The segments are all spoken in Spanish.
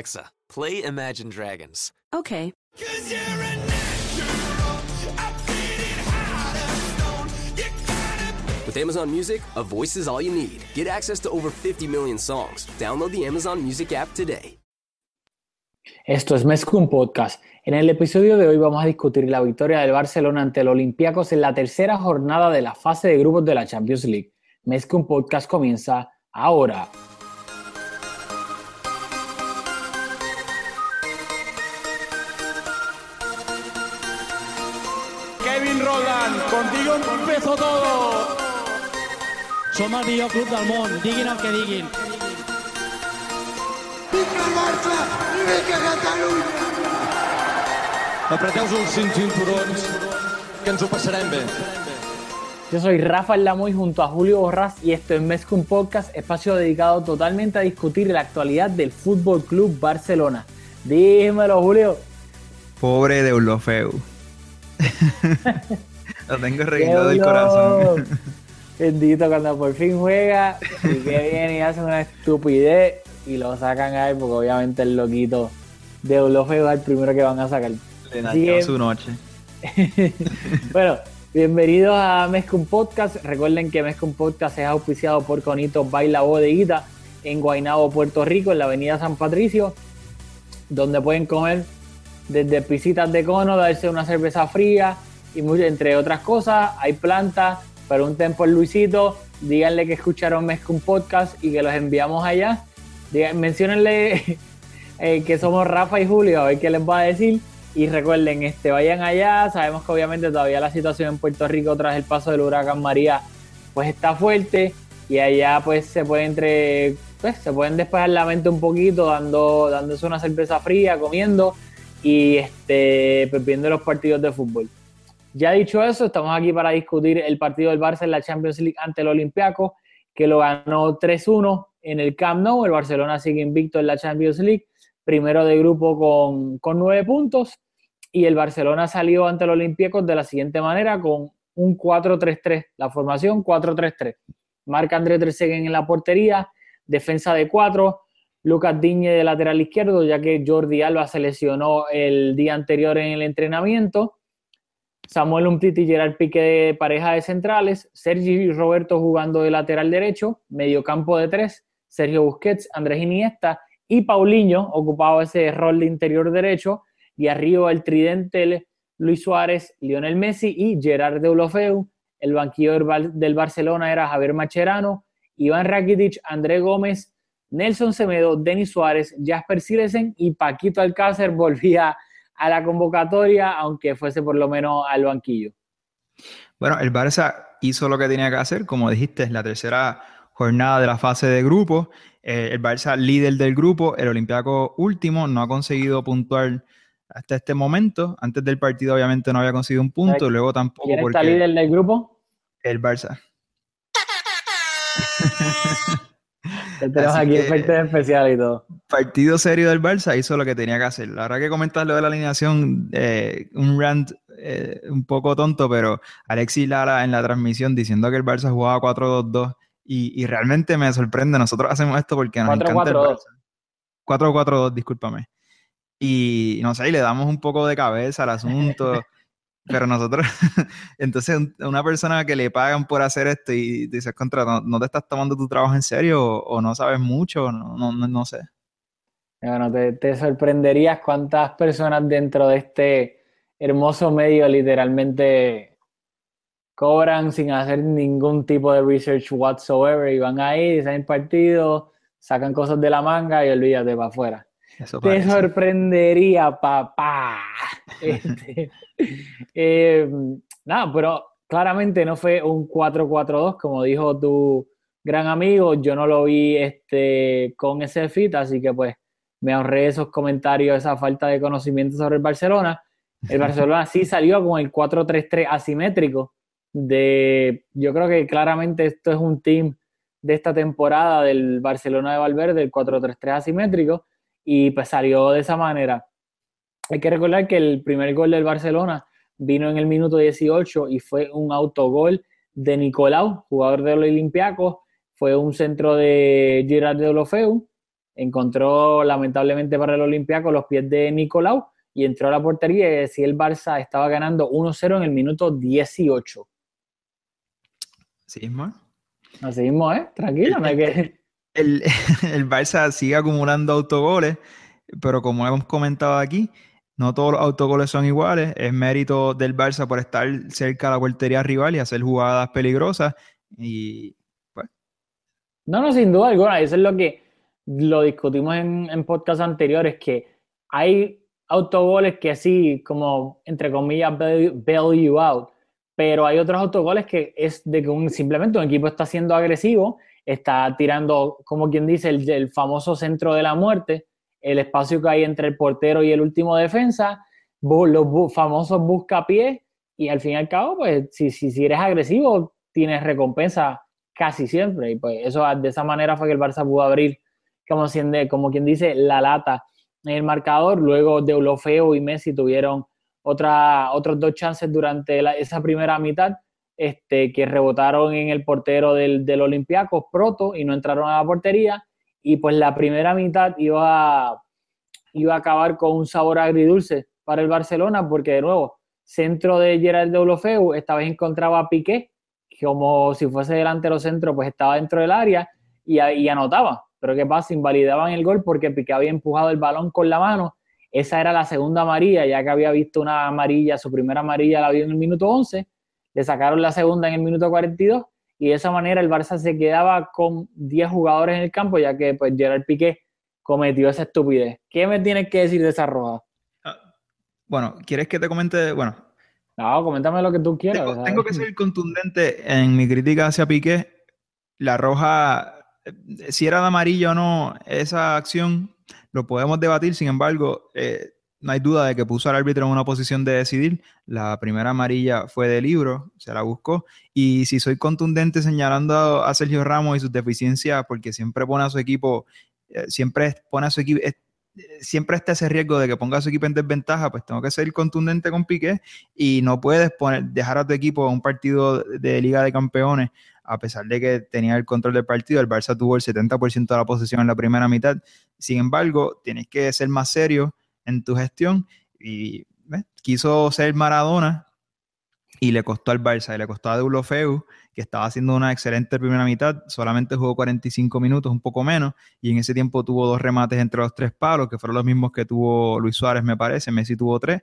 Alexa, play Imagine Dragons. Okay. With Amazon Music, a voice is all you need. Get access to over 50 million songs. Download the Amazon Music app today. Esto es Mezcum Podcast. En el episodio de hoy vamos a discutir la victoria del Barcelona ante el Olympiacos en la tercera jornada de la fase de grupos de la Champions League. Mezcum Podcast comienza ahora. Som el millor club del món, diguin el que diguin. Vinga el Barça vinga Catalunya! Apreteu-vos els cinc cinturons, que ens ho passarem bé. Yo soy Rafael Lamoy junto a Julio Borras y esto es Mezcum Podcast, espacio dedicado totalmente a discutir la actualidad del Fútbol Club Barcelona. Dímelo, Julio. Pobre de Ulofeu. Lo tengo reguido del corazón. Bendito cuando por fin juega y que viene y hace una estupidez y lo sacan ahí porque obviamente el loquito de Olofeo es el primero que van a sacar. Le dañó su noche. bueno, bienvenidos a Mezcum Podcast. Recuerden que Mezcum Podcast es auspiciado por Conito Baila Bodeguita en Guaynabo, Puerto Rico, en la avenida San Patricio, donde pueden comer desde pisitas de cono, darse una cerveza fría y mucho- entre otras cosas. Hay plantas, pregunten por Luisito, díganle que escucharon Mezcum Podcast y que los enviamos allá. Digan, menciónenle eh, que somos Rafa y Julio, a ver qué les va a decir. Y recuerden, este, vayan allá. Sabemos que obviamente todavía la situación en Puerto Rico tras el paso del huracán María pues está fuerte y allá pues se puede entre pues, se pueden despejar la mente un poquito dando dándose una cerveza fría, comiendo y este pues, viendo los partidos de fútbol. Ya dicho eso, estamos aquí para discutir el partido del Barça en la Champions League ante el Olympiaco, que lo ganó 3-1 en el Camp Nou. El Barcelona sigue invicto en la Champions League, primero de grupo con, con nueve puntos. Y el Barcelona salió ante el Olympiacos de la siguiente manera, con un 4-3-3, la formación 4-3-3. Marca André Ter Stegen en la portería, defensa de cuatro, Lucas Diñe de lateral izquierdo, ya que Jordi Alba se lesionó el día anterior en el entrenamiento. Samuel Umtiti y Gerard Piqué de pareja de centrales, Sergi y Roberto jugando de lateral derecho, mediocampo de tres, Sergio Busquets, Andrés Iniesta y Paulinho ocupaba ese rol de interior derecho y arriba el tridente Luis Suárez, Lionel Messi y Gerard Deulofeu. El banquillo del Barcelona era Javier Macherano, Iván Rakitic, André Gómez, Nelson Semedo, Denis Suárez, Jasper Silesen y Paquito Alcácer volvía a la convocatoria, aunque fuese por lo menos al banquillo. Bueno, el Barça hizo lo que tenía que hacer, como dijiste, es la tercera jornada de la fase de grupo. Eh, el Barça líder del grupo, el Olympiaco último, no ha conseguido puntuar hasta este momento. Antes del partido obviamente no había conseguido un punto, ¿Sabes luego tampoco ¿Quién está porque líder del grupo? el Barça. Tenemos Así aquí efectos especiales y todo. partido serio del Barça hizo lo que tenía que hacer. La verdad que comentas lo de la alineación, eh, un rant eh, un poco tonto, pero Alexis Lara en la transmisión diciendo que el Barça jugaba 4-2-2 y, y realmente me sorprende. Nosotros hacemos esto porque nos encanta el 4-4-2. Barça. 4-4-2, discúlpame. Y no sé, y le damos un poco de cabeza al asunto. Pero nosotros, entonces un- una persona que le pagan por hacer esto y dices, contra, ¿no, te estás tomando tu trabajo en serio o, no sabes mucho? No, no, no, sé. Bueno, te, sorprenderías cuántas personas dentro de este hermoso medio literalmente cobran sin hacer ningún tipo de research whatsoever y van ahí, dicen partido, sacan cosas de la manga y olvídate para afuera. Eso Te sorprendería, papá. Este, eh, nada, pero claramente no fue un 4-4-2, como dijo tu gran amigo. Yo no lo vi este, con ese fit, así que pues me ahorré esos comentarios, esa falta de conocimiento sobre el Barcelona. El Barcelona sí salió con el 4-3-3 asimétrico. De, yo creo que claramente esto es un team de esta temporada del Barcelona de Valverde, el 4-3-3 asimétrico, y pues salió de esa manera. Hay que recordar que el primer gol del Barcelona vino en el minuto 18 y fue un autogol de Nicolau, jugador del Olympiacos. Fue un centro de Girard de Olofeu encontró lamentablemente para el Olympiacos los pies de Nicolau y entró a la portería y decía el Barça estaba ganando 1-0 en el minuto 18. Sí, mismo. Así mismo, ¿eh? Tranquilo, no hay que... El, el Barça sigue acumulando autogoles, pero como hemos comentado aquí, no todos los autogoles son iguales. Es mérito del Barça por estar cerca de la portería rival y hacer jugadas peligrosas. Y pues. No, no, sin duda alguna. Eso es lo que lo discutimos en, en podcasts anteriores, que hay autogoles que así, como entre comillas, bail, bail you out. Pero hay otros autogoles que es de que un, simplemente un equipo está siendo agresivo, está tirando, como quien dice, el, el famoso centro de la muerte, el espacio que hay entre el portero y el último defensa, los bu famosos buscapiés, y al fin y al cabo, pues si, si, si, eres agresivo, tienes recompensa casi siempre. Y pues eso de esa manera fue que el Barça pudo abrir, como, como quien dice, la lata en el marcador. Luego Deulofeo y Messi tuvieron otra, otros dos chances durante esa primera mitad. Este, que rebotaron en el portero del, del Olympiacos, Proto, y no entraron a la portería y pues la primera mitad iba a, iba a acabar con un sabor agridulce para el Barcelona, porque de nuevo, centro de Gerard de Olofeu, esta vez encontraba a Piqué, como si fuese delantero centro, pues estaba dentro del área y, y anotaba. Pero ¿qué pasa? Invalidaban el gol porque Piqué había empujado el balón con la mano. Esa era la segunda amarilla, ya que había visto una amarilla, su primera amarilla la vio en el minuto 11, le sacaron la segunda en el minuto 42 y de esa manera el Barça se quedaba con 10 jugadores en el campo, ya que pues Gerard Piqué cometió esa estupidez. ¿Qué me tienes que decir de esa roja? Bueno, ¿quieres que te comente? Bueno. No, coméntame lo que tú quieras. Tengo, tengo que ser contundente en mi crítica hacia Piqué. La roja, si era de amarillo o no, esa acción lo podemos debatir, sin embargo, eh, no hay duda de que puso al árbitro en una posición de decidir. La primera amarilla fue de libro, se la buscó. Y si soy contundente señalando a Sergio Ramos y sus deficiencias, porque siempre pone a su equipo, eh, siempre pone a su equipo, eh, siempre está ese riesgo de que ponga a su equipo en desventaja, pues tengo que ser contundente con Piqué y no puedes poner, dejar a tu equipo en un partido de Liga de Campeones a pesar de que tenía el control del partido, el Barça tuvo el 70% de la posesión en la primera mitad. Sin embargo, tienes que ser más serio en tu gestión y quiso ser Maradona y le costó al Barça y le costó a Deulofeu, que estaba haciendo una excelente primera mitad, solamente jugó 45 minutos, un poco menos, y en ese tiempo tuvo dos remates entre los tres palos, que fueron los mismos que tuvo Luis Suárez, me parece, Messi tuvo tres.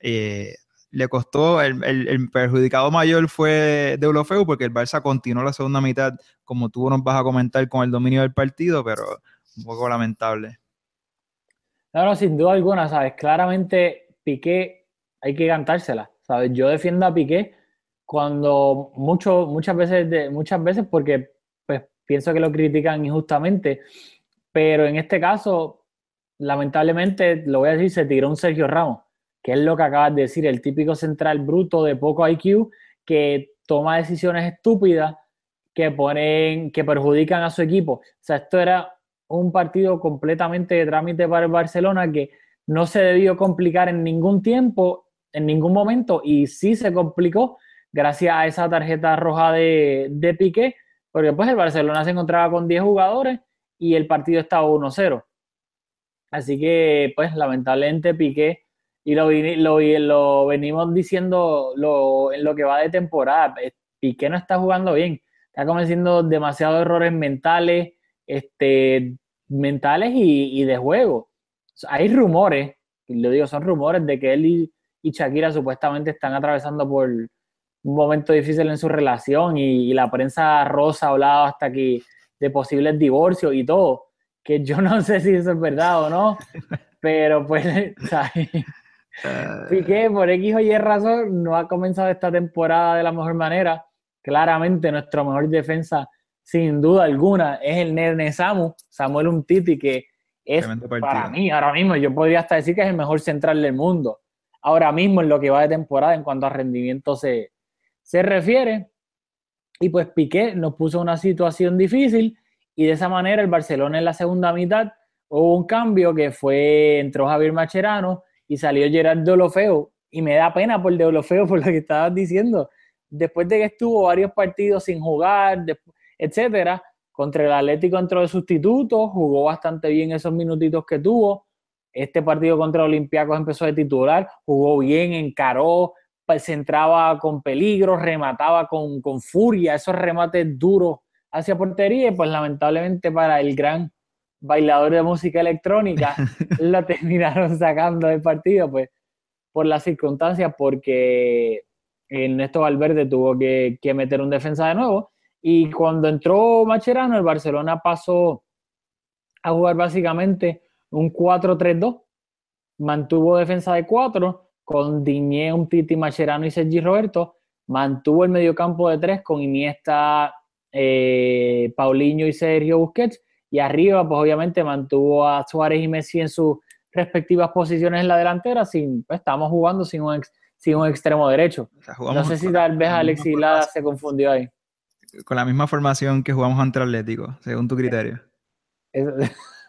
Eh, le costó, el, el, el, perjudicado mayor fue Deulofeu, porque el Barça continuó la segunda mitad, como tú nos vas a comentar, con el dominio del partido, pero un poco lamentable. No, no, sin duda alguna, ¿sabes? Claramente Piqué hay que cantársela, ¿sabes? Yo defiendo a Piqué cuando mucho, muchas veces, muchas veces porque pues, pienso que lo critican injustamente, pero en este caso, lamentablemente, lo voy a decir, se tiró un Sergio Ramos, que es lo que acabas de decir, el típico central bruto de poco IQ que toma decisiones estúpidas que ponen, que perjudican a su equipo. O sea, esto era un partido completamente de trámite para el Barcelona que no se debió complicar en ningún tiempo, en ningún momento, y sí se complicó gracias a esa tarjeta roja de, de Piqué, porque pues el Barcelona se encontraba con 10 jugadores y el partido estaba 1-0. Así que, pues, lamentablemente Piqué, y lo, lo, venimos diciendo lo, en lo que va de temporada, Piqué no está jugando bien, está cometiendo demasiados errores mentales, este, mentales y, y, de juego. Hay rumores, y lo digo, son rumores de que él y, y, Shakira supuestamente están atravesando por un momento difícil en su relación y, y la prensa rosa ha hablado hasta aquí de posibles divorcios y todo, que yo no sé si eso es verdad o no, pero pues, ¿sabes? Piqué, por X o Y razón, no ha comenzado esta temporada de la mejor manera. Claramente, nuestro mejor defensa sin duda alguna, es el Nene Samu, Samuel Umtiti, que es para mí, ahora mismo, yo podría hasta decir que es el mejor central del mundo. Ahora mismo en lo que va de temporada en cuanto a rendimiento se, se refiere. Y pues Piqué nos puso una situación difícil y de esa manera el Barcelona en la segunda mitad hubo un cambio que fue, entró Javier Macherano y salió Gerard Deulofeu. Y me da pena por Deulofeu por lo que estabas diciendo. Después de que estuvo varios partidos sin jugar, después, etcétera, Contra el Atlético entró de sustituto, jugó bastante bien esos minutitos que tuvo. Este partido contra Olympiacos empezó de titular, jugó bien, encaró, pues, se entraba con peligro, remataba con, con furia, esos remates duros hacia portería, y pues lamentablemente para el gran bailador de música electrónica, la terminaron sacando del partido, pues por las circunstancias, porque Ernesto Valverde tuvo que, que, meter un defensa de nuevo. Y cuando entró Macherano, el Barcelona pasó a jugar básicamente un 4-3-2. Mantuvo defensa de 4 con Diñé, un Titi Macherano y Sergi Roberto. Mantuvo el mediocampo de 3 con Iniesta, eh, Paulinho y Sergio Busquets. Y arriba, pues obviamente mantuvo a Suárez y Messi en sus respectivas posiciones en la delantera. Sin, pues, estamos jugando sin un, sin un extremo derecho. no sé si tal vez Alexis Lada se confundió ahí. Con la misma formación que jugamos ante Atlético, según tu criterio.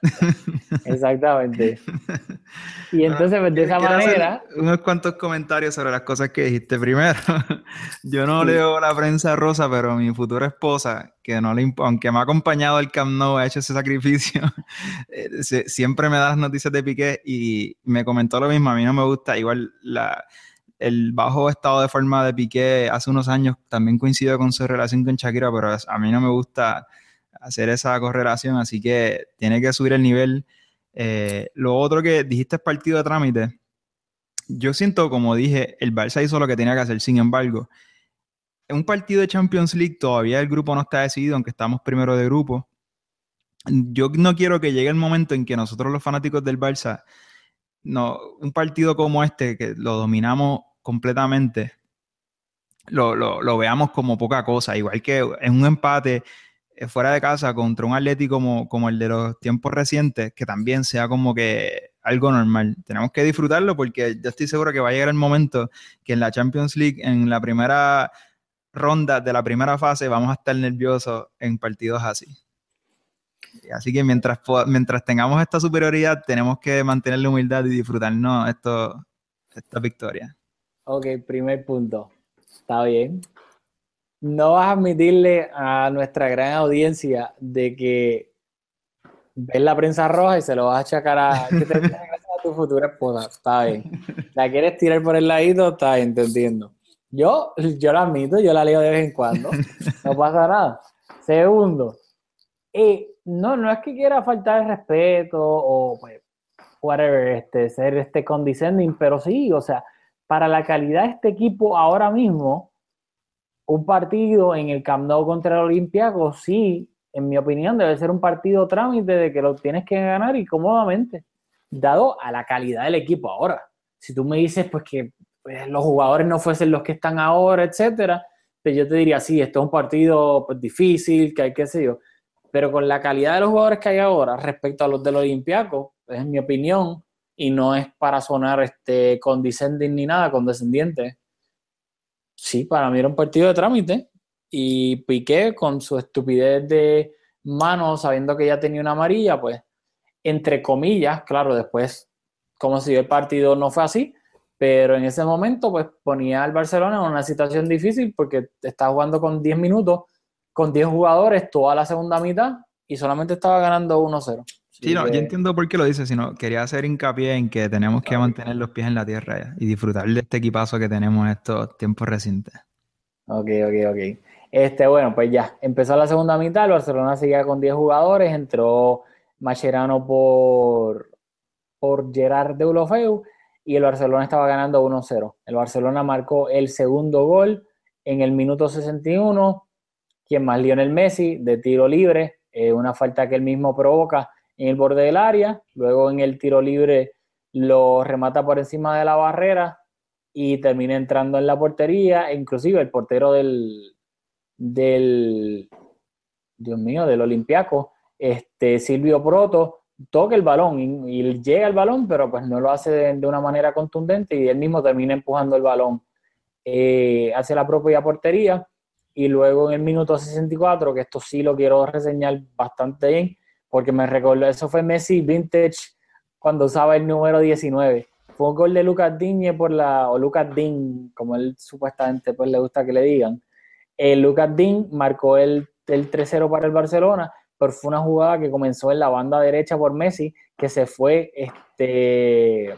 Exactamente. Y entonces, pues, de esa manera. Unos cuantos comentarios sobre las cosas que dijiste. Primero, yo no leo la prensa rosa, pero mi futura esposa, que no le aunque me ha acompañado al Camp Nou, ha hecho ese sacrificio, eh, siempre me da las noticias de Piqué y me comentó lo mismo. A mí no me gusta, igual la el bajo estado de forma de Piqué hace unos años también coincidió con su relación con Shakira, pero a mí no me gusta hacer esa correlación, así que tiene que subir el nivel. Eh, lo otro que dijiste es partido de trámite. Yo siento, como dije, el Barça hizo lo que tenía que hacer. Sin embargo, en un partido de Champions League todavía el grupo no está decidido, aunque estamos primero de grupo. Yo no quiero que llegue el momento en que nosotros los fanáticos del Barça, no, un partido como este, que lo dominamos completamente, lo, lo, veamos como poca cosa. Igual que en un empate eh, fuera de casa contra un Atlético como, como el de los tiempos recientes, que también sea como que algo normal. Tenemos que disfrutarlo porque yo estoy seguro que va a llegar el momento que en la Champions League, en la primera ronda de la primera fase, vamos a estar nerviosos en partidos así. Así que mientras, mientras tengamos esta superioridad, tenemos que mantener la humildad y disfrutarnos esto, esta victoria. Ok, primer punto. Está bien no vas a admitirle a nuestra gran audiencia de que ves la prensa roja y se lo vas a achacar a, a tu futura esposa. Está bien. La quieres tirar por el ladito, está bien, te. Yo, yo la admito, yo la leo de vez en cuando. No pasa nada. Segundo, eh, no, no es que quiera faltar el respeto o pues, whatever, este, ser este condescending, pero sí, o sea, para la calidad de este equipo ahora mismo, un partido en el Camp Nou contra el Olympiacos, sí, en mi opinión, debe ser un partido trámite de que lo tienes que ganar y cómodamente, dado a la calidad del equipo ahora. Si tú me dices pues que pues, los jugadores no fuesen los que están ahora, etcétera, pues yo te diría, sí, esto es un partido pues, difícil, que hay que sé yo. Pero con la calidad de los jugadores que hay ahora respecto a los del Olympiacos, pues, en mi opinión, y no es para sonar este condescending ni nada, condescendiente, sí, para mí era un partido de trámite. Y Piqué, con su estupidez de mano, sabiendo que ya tenía una amarilla, pues, entre comillas, claro, después, como si el partido no fue así, pero en ese momento, pues, ponía al Barcelona en una situación difícil porque estaba jugando con 10 minutos, con 10 jugadores toda la segunda mitad y solamente estaba ganando 1-0. Sí, no, yo entiendo por qué lo dice, sino quería hacer hincapié en que tenemos que mantener los pies en la tierra y disfrutar de este equipazo que tenemos estos tiempos recientes. Ok, ok, ok. Este, bueno, pues ya, empezó la segunda mitad, el Barcelona seguía con 10 jugadores, entró Mascherano por, por Gerard Deulofeu y el Barcelona estaba ganando 1-0. El Barcelona marcó el segundo gol en el minuto 61, quien más Lionel Messi de tiro libre, eh, una falta que él mismo provoca en el borde del área, luego en el tiro libre lo remata por encima de la barrera y termina entrando en la portería, e inclusive el portero del, del Dios mío, del Olimpiaco, este Silvio Proto, toca el balón y, llega al balón, pero pues no lo hace de, una manera contundente y él mismo termina empujando el balón eh, hacia la propia portería. Y luego en el minuto 64, que esto sí lo quiero reseñar bastante bien, porque me recordó, eso fue Messi Vintage cuando usaba el número 19. Fue un gol de Lucas Digne por la, o Lucas Din, como él supuestamente pues le gusta que le digan. El Lucas Din marcó el, el 3-0 para el Barcelona, pero fue una jugada que comenzó en la banda derecha por Messi, que se fue este,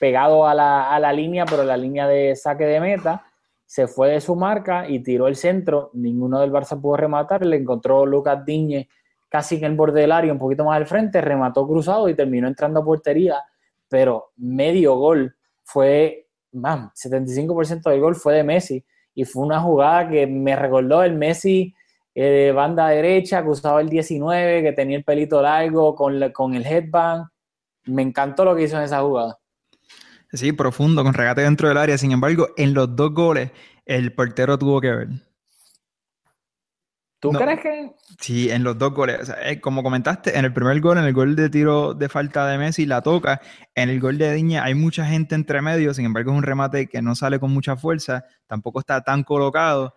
pegado a la, a la línea, pero la línea de saque de meta, se fue de su marca y tiró el centro. Ninguno del Barça pudo rematar. Le encontró Lucas Diñe casi en el borde del área, un poquito más al frente, remató cruzado y terminó entrando a portería. Pero medio gol fue, man, 75% del gol fue de Messi. Y fue una jugada que me recordó el Messi eh, de banda derecha, que usaba el 19, que tenía el pelito largo con, con el headband. Me encantó lo que hizo en esa jugada. Sí, profundo, con regate dentro del área. Sin embargo, en los dos goles, el portero tuvo que ver. ¿Tú crees que...? Sí, en los dos goles. Eh, como comentaste, en el primer gol, en el gol de tiro de falta de Messi, la toca. En el gol de Diña hay mucha gente entre medio, sin embargo es un remate que no sale con mucha fuerza, tampoco está tan colocado.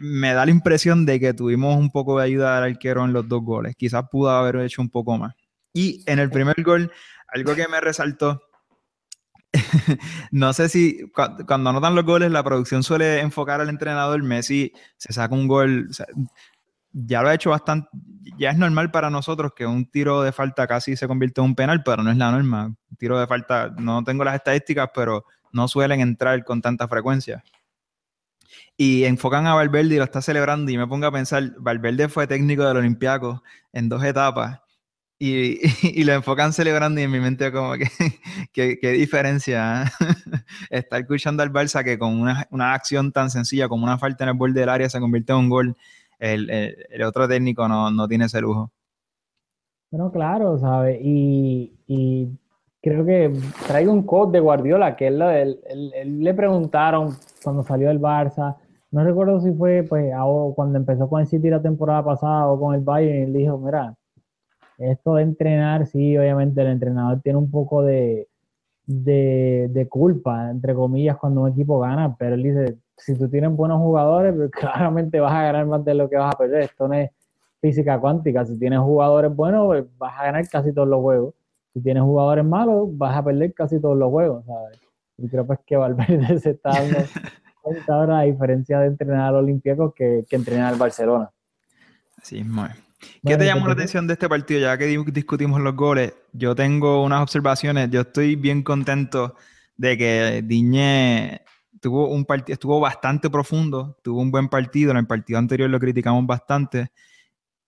Me da la impresión de que tuvimos un poco de ayuda del arquero en los dos goles. Quizás pudo haber hecho un poco más. Y en el primer gol, algo que me resaltó no sé si cuando anotan los goles, la producción suele enfocar al entrenador. Messi se saca un gol. ya lo ha hecho bastante. Ya es normal para nosotros que un tiro de falta casi se convierte en un penal, pero no es la norma. Tiro de falta, no tengo las estadísticas, pero no suelen entrar con tanta frecuencia. Y enfocan a Valverde y lo está celebrando. Y me pongo a pensar: Valverde fue técnico del Olympiacos en dos etapas y, y, lo enfocan celebrando y en mi mente como que qué diferencia ¿eh? estar escuchando al Barça que con una, una, acción tan sencilla como una falta en el borde del área se convierte en un gol, el, el, otro técnico no, no, tiene ese lujo. Bueno, claro, ¿sabes? Y, y, creo que traigo un quote de Guardiola que él, él, él, le preguntaron cuando salió del Barça, no recuerdo si fue pues cuando empezó con el City la temporada pasada o con el Bayern, y él dijo, mira, esto de entrenar, sí, obviamente el entrenador tiene un poco de, de, culpa, entre comillas, cuando un equipo gana, pero él dice, si tú tienes buenos jugadores, pues claramente vas a ganar más de lo que vas a perder. Esto no es física cuántica. Si tienes jugadores buenos, pues vas a ganar casi todos los juegos. Si tienes jugadores malos, vas a perder casi todos los juegos, ¿sabes? Y creo pues que Valverde se está dando cuenta ahora, a diferencia de entrenar al Olympiacos que, que entrenar al Barcelona. Sí, muy ¿Qué te llamó la atención de este partido? Ya que discutimos los goles, yo tengo unas observaciones. Yo estoy bien contento de que Diñé tuvo un partido, estuvo bastante profundo, tuvo un buen partido. En el partido anterior lo criticamos bastante.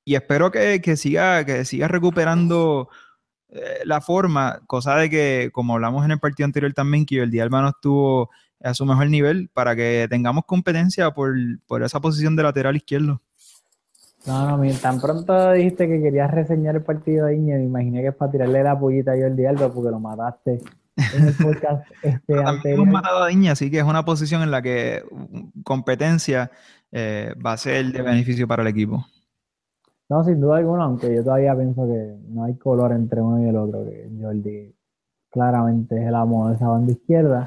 Y espero que, siga, que siga recuperando eh, la forma, cosa de que, como hablamos en el partido anterior también, que el día no estuvo a su mejor nivel para que tengamos competencia por, por esa posición de lateral izquierdo. No, no, tan pronto dijiste que querías reseñar el partido de Iñe, me imaginé que es para tirarle la pollita a Jordi Alba porque lo mataste en el podcast este Hemos matado a Iñe, así que es una posición en la que competencia eh, va a ser de beneficio para el equipo. No, sin duda alguna, aunque yo todavía pienso que no hay color entre uno y el otro, que Jordi claramente es el amo de esa banda izquierda.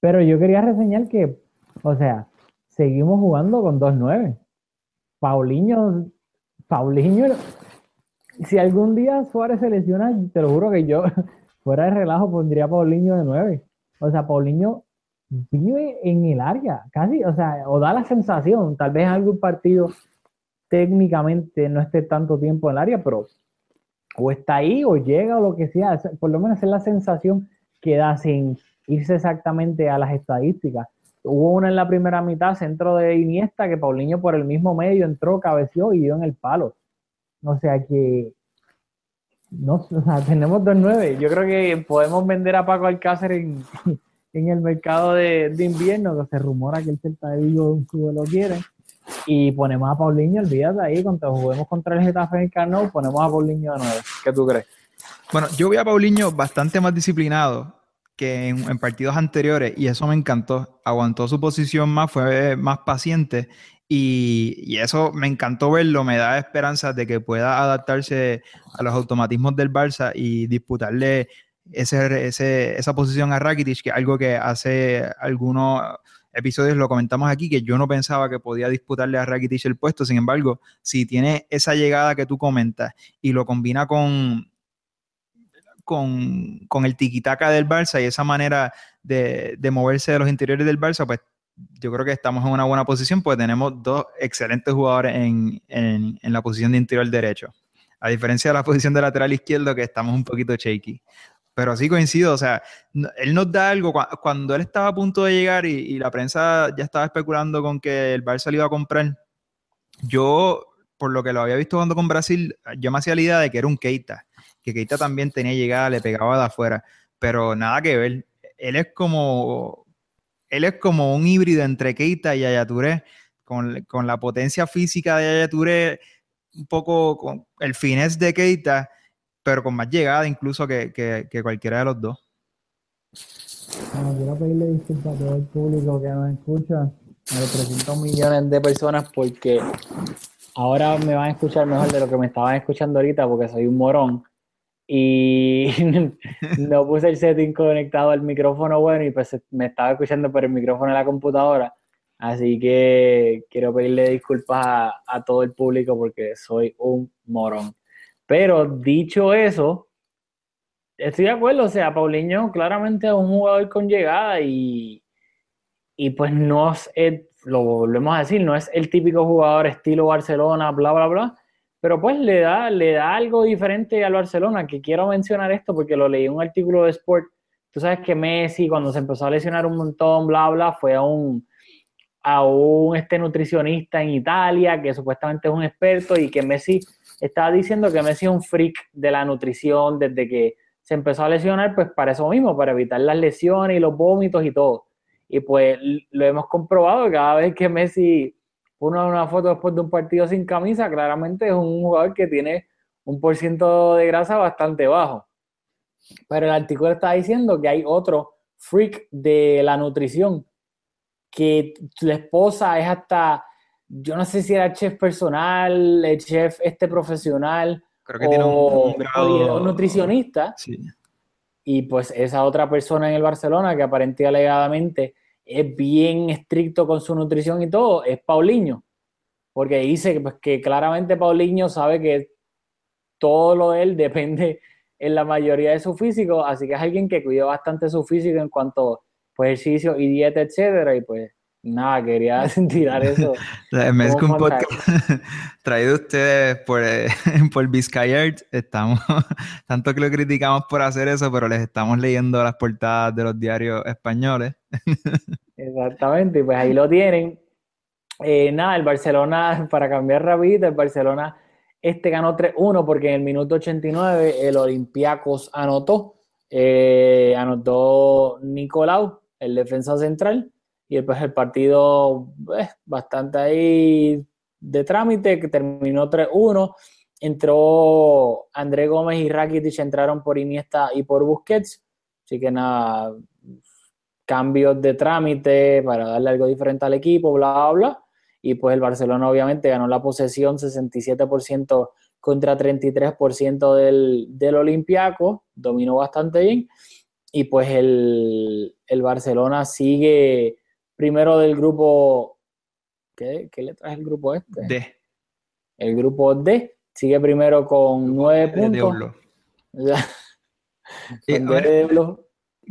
Pero yo quería reseñar que, o sea, seguimos jugando con 2-9. Paulinho, Paulinho, si algún día Suárez se lesiona, te lo juro que yo, fuera de relajo, pondría Paulinho de 9. O sea, Paulinho vive en el área, casi, o sea, o da la sensación, tal vez algún partido técnicamente no esté tanto tiempo en el área, pero o está ahí o llega o lo que sea, por lo menos es la sensación que da sin irse exactamente a las estadísticas. Hubo una en la primera mitad, centro de Iniesta, que Paulinho por el mismo medio entró, cabeció y dio en el palo. O sea que no, o sea, tenemos 2-9. Yo creo que podemos vender a Paco Alcácer en, en el mercado de, invierno, que se rumora que el Celta de Vigo un club lo quiere. Y ponemos a Paulinho, olvídate ahí, cuando juguemos contra el Getafe en el Carnot, ponemos a Paulinho de nuevo. ¿Qué tú crees? Bueno, yo vi a Paulinho bastante más disciplinado que en, partidos anteriores y eso me encantó. Aguantó su posición más, fue más paciente y, eso me encantó verlo, me da esperanza de que pueda adaptarse a los automatismos del Barça y disputarle ese, esa posición a Rakitic, que es algo que hace algunos episodios lo comentamos aquí, que yo no pensaba que podía disputarle a Rakitic el puesto, sin embargo, si tiene esa llegada que tú comentas y lo combina con, con, el tiquitaca del Barça y esa manera de, moverse de los interiores del Barça, pues yo creo que estamos en una buena posición porque tenemos dos excelentes jugadores en, en, la posición de interior derecho. A diferencia de la posición de lateral izquierdo, que estamos un poquito shaky. Pero sí coincido, o sea, él nos da algo. cua- Cuando él estaba a punto de llegar y, y la prensa ya estaba especulando con que el Barça le iba a comprar, yo, por lo que lo había visto jugando con Brasil, yo me hacía la idea de que era un Keita, que Keita también tenía llegada, le pegaba de afuera, pero nada que ver. Él es como, él es como un híbrido entre Keita y Yaya Touré, con, con la potencia física de Yaya Touré, un poco con el finesse de Keita, pero con más llegada incluso que, que- que cualquiera de los dos. Bueno, quiero pedirle disculpas a todo el público que nos escucha, a los 300 millones de personas, porque ahora me van a escuchar mejor de lo que me estaban escuchando ahorita, porque soy un morón. Y no puse el setting conectado al micrófono bueno y pues me estaba escuchando por el micrófono de la computadora. Así que quiero pedirle disculpas a, a todo el público porque soy un morón. Pero dicho eso, Estoy de acuerdo, o sea, Paulinho claramente es un jugador con llegada y, y pues no es, el- lo volvemos a decir, no es el típico jugador estilo Barcelona, bla, bla, bla, pero pues le da, le da algo diferente al Barcelona, que quiero mencionar esto porque lo leí en un artículo de Sport. Tú sabes que Messi cuando se empezó a lesionar un montón, bla, bla, fue a un, a un este nutricionista en Italia que supuestamente es un experto y que Messi estaba diciendo que Messi es un freak de la nutrición desde que se empezó a lesionar, pues para eso mismo, para evitar las lesiones y los vómitos y todo. Y pues lo hemos comprobado, cada vez que Messi pone una foto después de un partido sin camisa, claramente es un jugador que tiene un por ciento de grasa bastante bajo. Pero el artículo está diciendo que hay otro freak de la nutrición, que la esposa es hasta, yo no sé si era chef personal, el chef este profesional, Creo que tiene un, o, un grado- o nutricionista, Sí. y pues esa otra persona en el Barcelona que aparentemente alegadamente es bien estricto con su nutrición y todo, es Paulinho. Porque dice pues, que claramente Paulinho sabe que todo lo él depende en la mayoría de su físico, así que es alguien que cuida bastante su físico en cuanto pues, ejercicio y dieta, etcétera, y pues nada, quería tirar eso. Que Como un podcast traído ustedes por, eh, por estamos, tanto que lo criticamos por hacer eso, pero les estamos leyendo las portadas de los diarios españoles. Exactamente, pues ahí lo tienen. Eh, nada, el Barcelona, para cambiar rapidito, el Barcelona este ganó 3-1 porque en el minuto 89 el Olympiacos anotó, eh, anotó Nicolau, el defensa central, y después el partido eh, bastante ahí de trámite, que terminó 3-1. Entró André Gómez y Rakitic, entraron por Iniesta y por Busquets, así que nada, cambios de trámite para darle algo diferente al equipo, bla, bla, bla. Y pues el Barcelona obviamente ganó la posesión 67% contra 33% del, del Olympiaco, dominó bastante bien. Y pues el, el Barcelona sigue primero del grupo. ¿Qué, qué letra es el grupo este? De, El grupo D sigue primero con nueve puntos. A ver.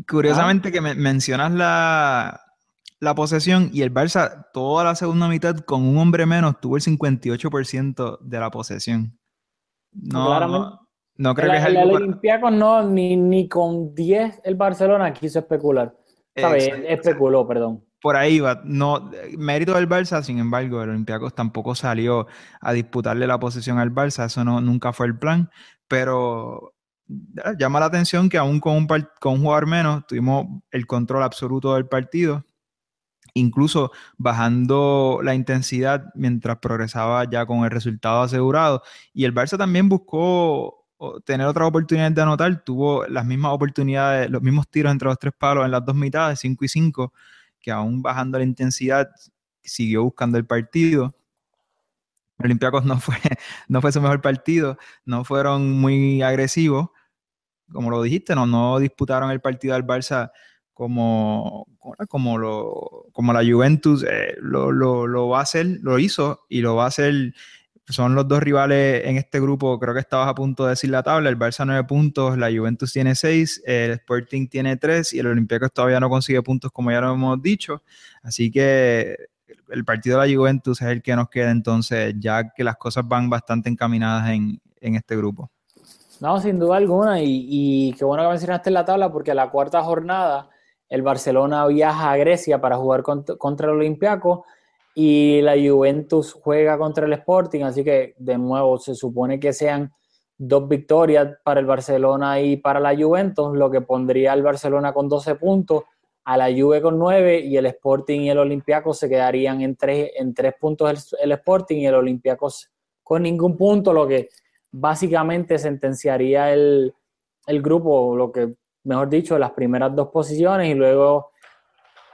Curiosamente que me- mencionas la, la posesión y el Barça toda la segunda mitad con un hombre menos tuvo el 58% de la posesión. No, Claramente. no, no creo que es el Olympiacos no, ni, ni con 10 el Barcelona quiso especular. Especuló, perdón. Por ahí va. No, mérito del Barça, sin embargo, el Olympiacos tampoco salió a disputarle la posesión al Barça, eso no, nunca fue el plan, pero llama la atención que aún con un, con un jugador menos tuvimos el control absoluto del partido, incluso bajando la intensidad mientras progresaba ya con el resultado asegurado. Y el Barça también buscó tener otras oportunidades de anotar, tuvo las mismas oportunidades, los mismos tiros entre los tres palos en las dos mitades, 5 y 5, que aún bajando la intensidad siguió buscando el partido. Olympiacos no fue, no fue su mejor partido, no fueron muy agresivos, como lo dijiste, no, no disputaron el partido al Barça como, como, lo, como la Juventus eh, lo, lo, lo va a hacer, lo hizo y lo va a hacer son los dos rivales en este grupo, creo que estabas a punto de decir la tabla, el Barça 9 puntos, la Juventus tiene 6, el Sporting tiene 3 y el Olympiacos todavía no consigue puntos como ya lo hemos dicho, así que el partido de la Juventus es el que nos queda entonces, ya que las cosas van bastante encaminadas en, en este grupo. No, sin duda alguna, y, y qué bueno que mencionaste la tabla, porque la cuarta jornada el Barcelona viaja a Grecia para jugar contra, contra el Olympiacos y la Juventus juega contra el Sporting, así que de nuevo se supone que sean dos victorias para el Barcelona y para la Juventus, lo que pondría al Barcelona con 12 puntos, a la Juve con 9 y el Sporting y el Olympiacos se quedarían en 3 en tres puntos el, Sporting y el Olympiacos con ningún punto, lo que básicamente sentenciaría el, el grupo, lo que mejor dicho, las primeras dos posiciones y luego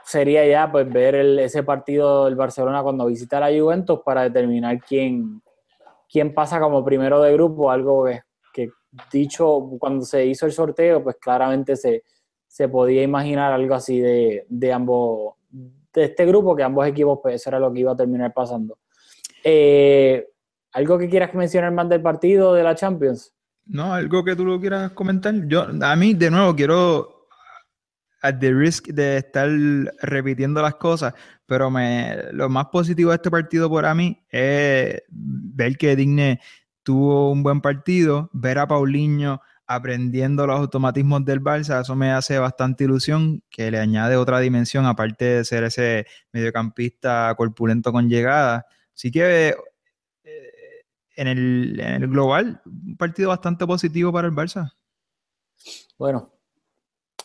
sería ya pues ver ese partido del Barcelona cuando visita la Juventus para determinar quién, quién pasa como primero de grupo, algo que, dicho cuando se hizo el sorteo, pues claramente se, se podía imaginar algo así de, de, ambos, de este grupo, que ambos equipos, pues eso era lo que iba a terminar pasando. Eh, ¿Algo que quieras mencionar más del partido de la Champions? No, algo que tú lo quieras comentar. Yo, a mí, de nuevo, quiero at the risk de estar repitiendo las cosas, pero me, lo más positivo de este partido para mí es ver que Digne tuvo un buen partido, ver a Paulinho aprendiendo los automatismos del Barça, eso me hace bastante ilusión, que le añade otra dimensión, aparte de ser ese mediocampista corpulento con llegada. Así que eh, en el, en el global, un partido bastante positivo para el Barça. Bueno,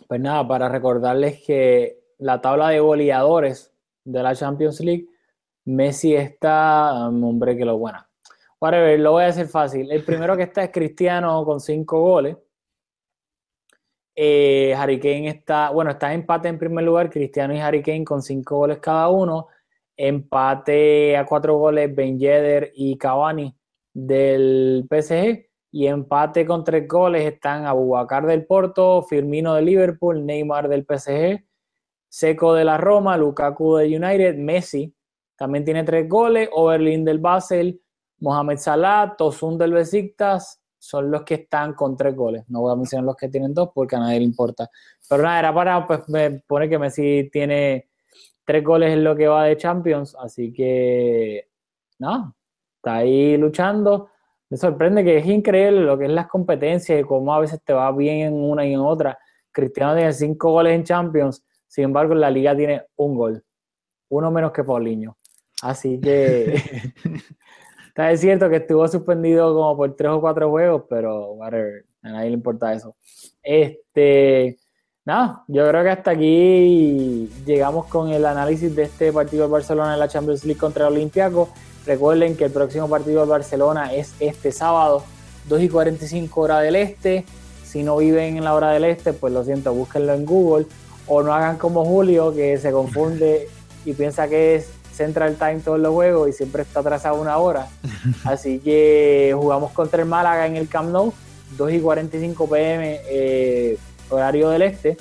pues nada, para recordarles que la tabla de goleadores de la Champions League, Messi está, um, hombre, que lo buena. ver, lo voy a hacer fácil. El primero que está es Cristiano con cinco goles. Eh, Harry Kane está, bueno, está en empate en primer lugar, Cristiano y Harry Kane con cinco goles cada uno. Empate a cuatro goles Ben Yedder y Cavani del PSG. Y empate con tres goles están Abubakar del Porto, Firmino del Liverpool, Neymar del PSG, Seco de la Roma, Lukaku del United, Messi también tiene tres goles, Oberlin del Basel, Mohamed Salah, Tosun del Besiktas, son los que están con tres goles. No voy a mencionar los que tienen dos porque a nadie le importa. Pero nada, era para, pues me pone que Messi tiene tres goles en lo que va de Champions, así que, no, está ahí luchando me sorprende que es increíble lo que es las competencias y cómo a veces te va bien en una y en otra. Cristiano tiene cinco goles en Champions, sin embargo en la liga tiene un gol, uno menos que Paulinho. Así que está es cierto que estuvo suspendido como por tres o cuatro juegos, pero whatever, a nadie le importa eso. Este, nada, yo creo que hasta aquí llegamos con el análisis de este partido de Barcelona en la Champions League contra el Olympiacos. Recuerden que el próximo partido del Barcelona es este sábado, 2 y 45 hora del este. Si no viven en la hora del este, pues lo siento, búsquenlo en Google. O no hagan como Julio, que se confunde y piensa que es Central Time todos los juegos y siempre está atrasado una hora. Así que jugamos contra el Málaga en el Camp Nou, 2 y 45 pm, eh, horario del este.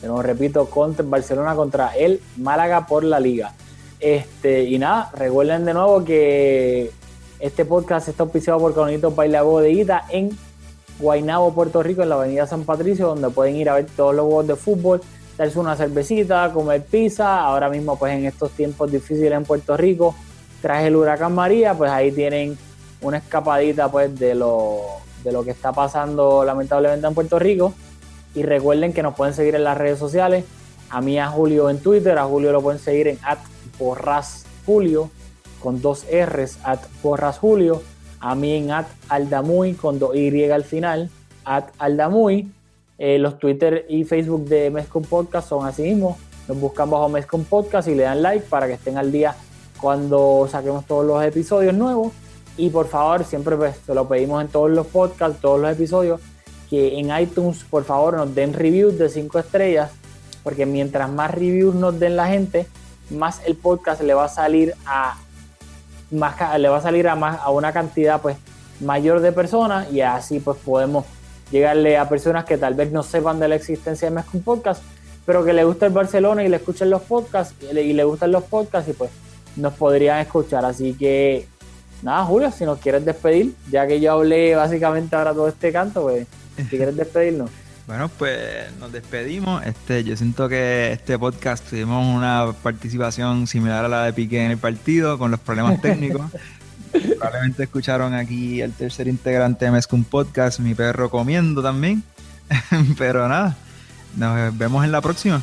Pero repito, contra Barcelona contra el Málaga por la Liga. Este, y nada, recuerden de nuevo que este podcast está auspiciado por Conito Baila Bodeguita en Guaynabo, Puerto Rico, en la avenida San Patricio, donde pueden ir a ver todos los juegos de fútbol, darse una cervecita, comer pizza. Ahora mismo, pues en estos tiempos difíciles en Puerto Rico, tras el huracán María, pues ahí tienen una escapadita pues de lo, de lo que está pasando lamentablemente en Puerto Rico. Y recuerden que nos pueden seguir en las redes sociales. A mí, a Julio en Twitter, a Julio lo pueden seguir en at Porras Julio con dos R's, at Porras Julio, a mí en at Aldamuy con dos Y al final, at Aldamuy. Eh, los Twitter y Facebook de Mezcum Podcast son así mismo. Nos buscan bajo Mezcum Podcast y le dan like para que estén al día cuando saquemos todos los episodios nuevos. Y por favor, siempre pues, se lo pedimos en todos los podcasts, todos los episodios, que en iTunes por favor nos den reviews de 5 estrellas, porque mientras más reviews nos den la gente, más el podcast le va a salir a más le va a salir a más a una cantidad pues mayor de personas y así pues podemos llegarle a personas que tal vez no sepan de la existencia de Mezcum Podcast, pero que le gusta el Barcelona y le escuchen los podcasts y le, gustan los podcasts y pues nos podrían escuchar. Así que nada, Julio, si nos quieres despedir, ya que yo hablé básicamente ahora todo este canto, pues, si quieres despedirnos. Bueno, pues nos despedimos. Este, yo siento que este podcast tuvimos una participación similar a la de Piqué en el partido, con los problemas técnicos. Probablemente escucharon aquí el tercer integrante de Mezcum Podcast, mi perro comiendo también. Pero nada, nos vemos en la próxima.